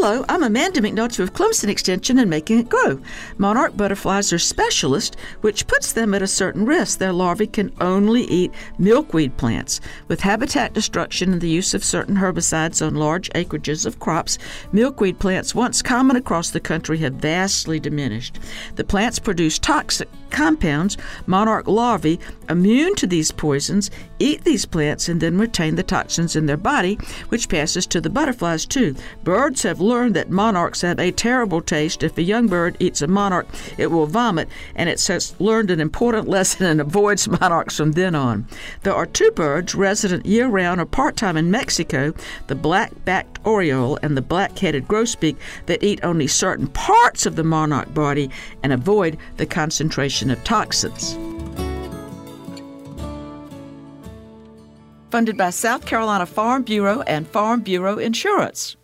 Hello, I'm Amanda McNulty with Clemson Extension and Making It Grow. Monarch butterflies are specialists, which puts them at a certain risk. Their larvae can only eat milkweed plants. With habitat destruction and the use of certain herbicides on large acreages of crops, milkweed plants, once common across the country, have vastly diminished. The plants produce toxic compounds. Monarch larvae, immune to these poisons, eat these plants and then retain the toxins in their body, which passes to the butterflies too. Birds have learned that monarchs have a terrible taste. If a young bird eats a monarch, it will vomit, and it has learned an important lesson and avoids monarchs from then on. There are two birds resident year round or part time in Mexico the black backed oriole and the black headed grosbeak that eat only certain parts of the monarch body and avoid the concentration of toxins. Funded by South Carolina Farm Bureau and Farm Bureau Insurance.